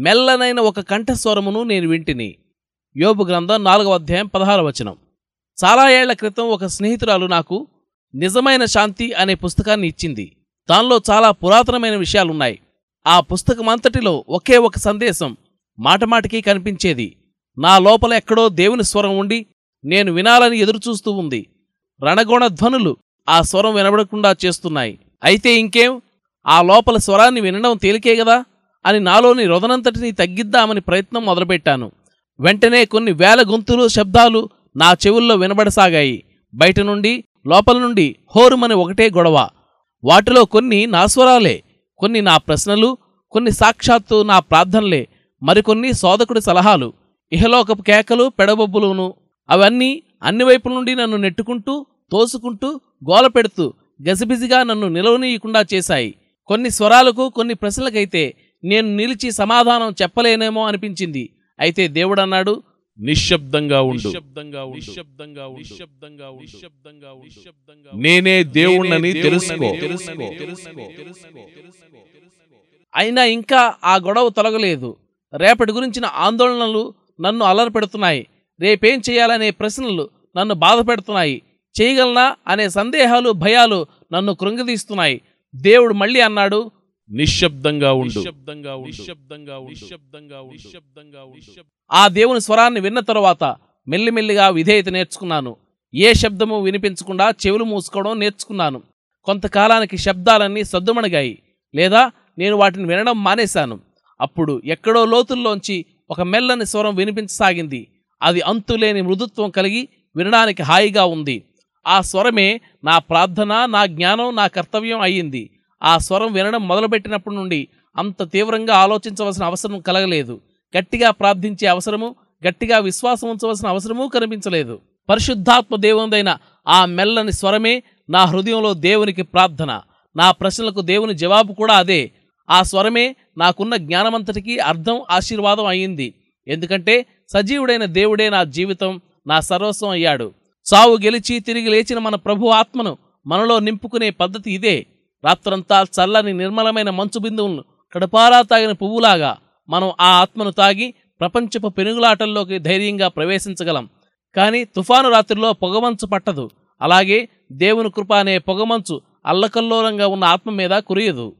మెల్లనైన ఒక కంఠస్వరమును నేను వింటిని. యోబు గ్రంథం నాలుగవ అధ్యాయం పదహార వచనం. చాలా ఏళ్ళ క్రితం ఒక స్నేహితురాలు నాకు నిజమైన శాంతి అనే పుస్తకాన్ని ఇచ్చింది. దానిలో చాలా పురాతనమైన విషయాలున్నాయి. ఆ పుస్తకమంతటిలో ఒకే ఒక సందేశం మాటమాటికి కనిపించేది. నా లోపల ఎక్కడో దేవుని స్వరం ఉండి నేను వినాలని ఎదురుచూస్తూ ఉంది. రణగోణ ధ్వనులు ఆ స్వరం వినబడకుండా చేస్తున్నాయి. అయితే ఇంకేం? ఆ లోపల స్వరాన్ని వినడం తేలికే గదా? అని నాలోని రొదనంతటిని తగ్గిద్దామని ప్రయత్నం మొదలుపెట్టాను. వెంటనే కొన్ని వేల గొంతులు శబ్దాలు నా చెవుల్లో వినబడసాగాయి. బయట నుండి లోపల నుండి హోరుమని ఒకటే గొడవ. వాటిలో కొన్ని నా స్వరాలే కొన్ని నా ప్రశ్నలు కొన్ని సాక్షాత్తు నా ప్రార్థనలే మరికొన్ని సోదకుడి సలహాలు. ఇహలోకపు కేకలు పెడబొబ్బులును అవన్నీ అన్ని వైపుల నుండి నన్ను నెట్టుకుంటూ తోసుకుంటూ గోల పెడుతూ గజిబిజిగా నన్ను నిలవనీయకుండా చేశాయి. కొన్ని స్వరాలకు కొన్ని ప్రశ్నలకైతే నేను నిలిచి సమాధానం చెప్పలేనేమో అనిపించింది అయితే దేవుడన్నాడు నిశ్శబ్దంగా ఉండు నిశ్శబ్దంగా ఉండు. నిశ్శబ్దంగా. నిశ్శబ్దంగా. నిశ్శబ్దంగా. నిశ్శబ్దంగా. నేనే దేవుణ్ణని తెలుసుకో అయినా ఇంకా ఆ గొడవ తొలగలేదు రేపటి గురించిన ఆందోళనలు నన్ను అలరపెడుతున్నాయి రేపేం చేయాలనే ప్రశ్నలు నన్ను బాధ పెడుతున్నాయి చేయగలనా అనే సందేహాలు భయాలు నన్ను కృంగదీస్తున్నాయి దేవుడు మళ్ళీ అన్నాడు నిశ్శబ్దంగా ఉండు నిశ్శబ్దంగా. నిశ్శబ్దంగా. నిశ్శబ్దంగా. నిశ్శబ్దంగా. ఆ దేవుని స్వరాన్ని విన్న తరువాత మెల్లిమెల్లిగా విధేయత నేర్చుకున్నాను ఏ శబ్దము వినిపించకుండా చెవులు మూసుకోవడం నేర్చుకున్నాను కొంతకాలానికి శబ్దాలన్నీ సద్దుమణిగాయి లేదా నేను వాటిని వినడం మానేశాను అప్పుడు ఎక్కడో లోతుల్లోంచి ఒక మెల్లని స్వరం వినిపించసాగింది అది అంతులేని మృదుత్వం కలిగి వినడానికి హాయిగా ఉంది ఆ స్వరమే నా ప్రార్థన నా జ్ఞానం నా కర్తవ్యం అయ్యింది ఆ స్వరం వినడం మొదలుపెట్టినప్పటి నుండి అంత తీవ్రంగా ఆలోచించవలసిన అవసరం కలగలేదు. గట్టిగా ప్రార్థించే అవసరము గట్టిగా విశ్వాసం ఉంచవలసిన అవసరమూ కనిపించలేదు. పరిశుద్ధాత్మ దేవునిదైన ఆ మెల్లని స్వరమే నా హృదయంలో దేవునికి ప్రార్థన. నా ప్రశ్నలకు దేవుని జవాబు కూడా అదే. ఆ స్వరమే నాకున్న జ్ఞానమంతటికీ అర్థం ఆశీర్వాదం అయ్యింది ఎందుకంటే సజీవుడైన దేవుడే నా జీవితం నా సర్వస్వం అయ్యాడు. సావు గెలిచి తిరిగి లేచిన మన ప్రభు ఆత్మను మనలో నింపుకునే పద్ధతి ఇదే. రాత్రంతా చల్లని నిర్మలమైన మంచు బిందువులను కడపారా తాగిన పువ్వులాగా మనం ఆ ఆత్మను తాగి ప్రపంచపు పెనుగులాటల్లోకి ధైర్యంగా ప్రవేశించగలం. కానీ తుఫాను రాత్రిలో పొగమంచు పట్టదు. అలాగే దేవుని కృప అనే పొగమంచు అల్లకల్లోలంగా ఉన్న ఆత్మ మీద కురియదు.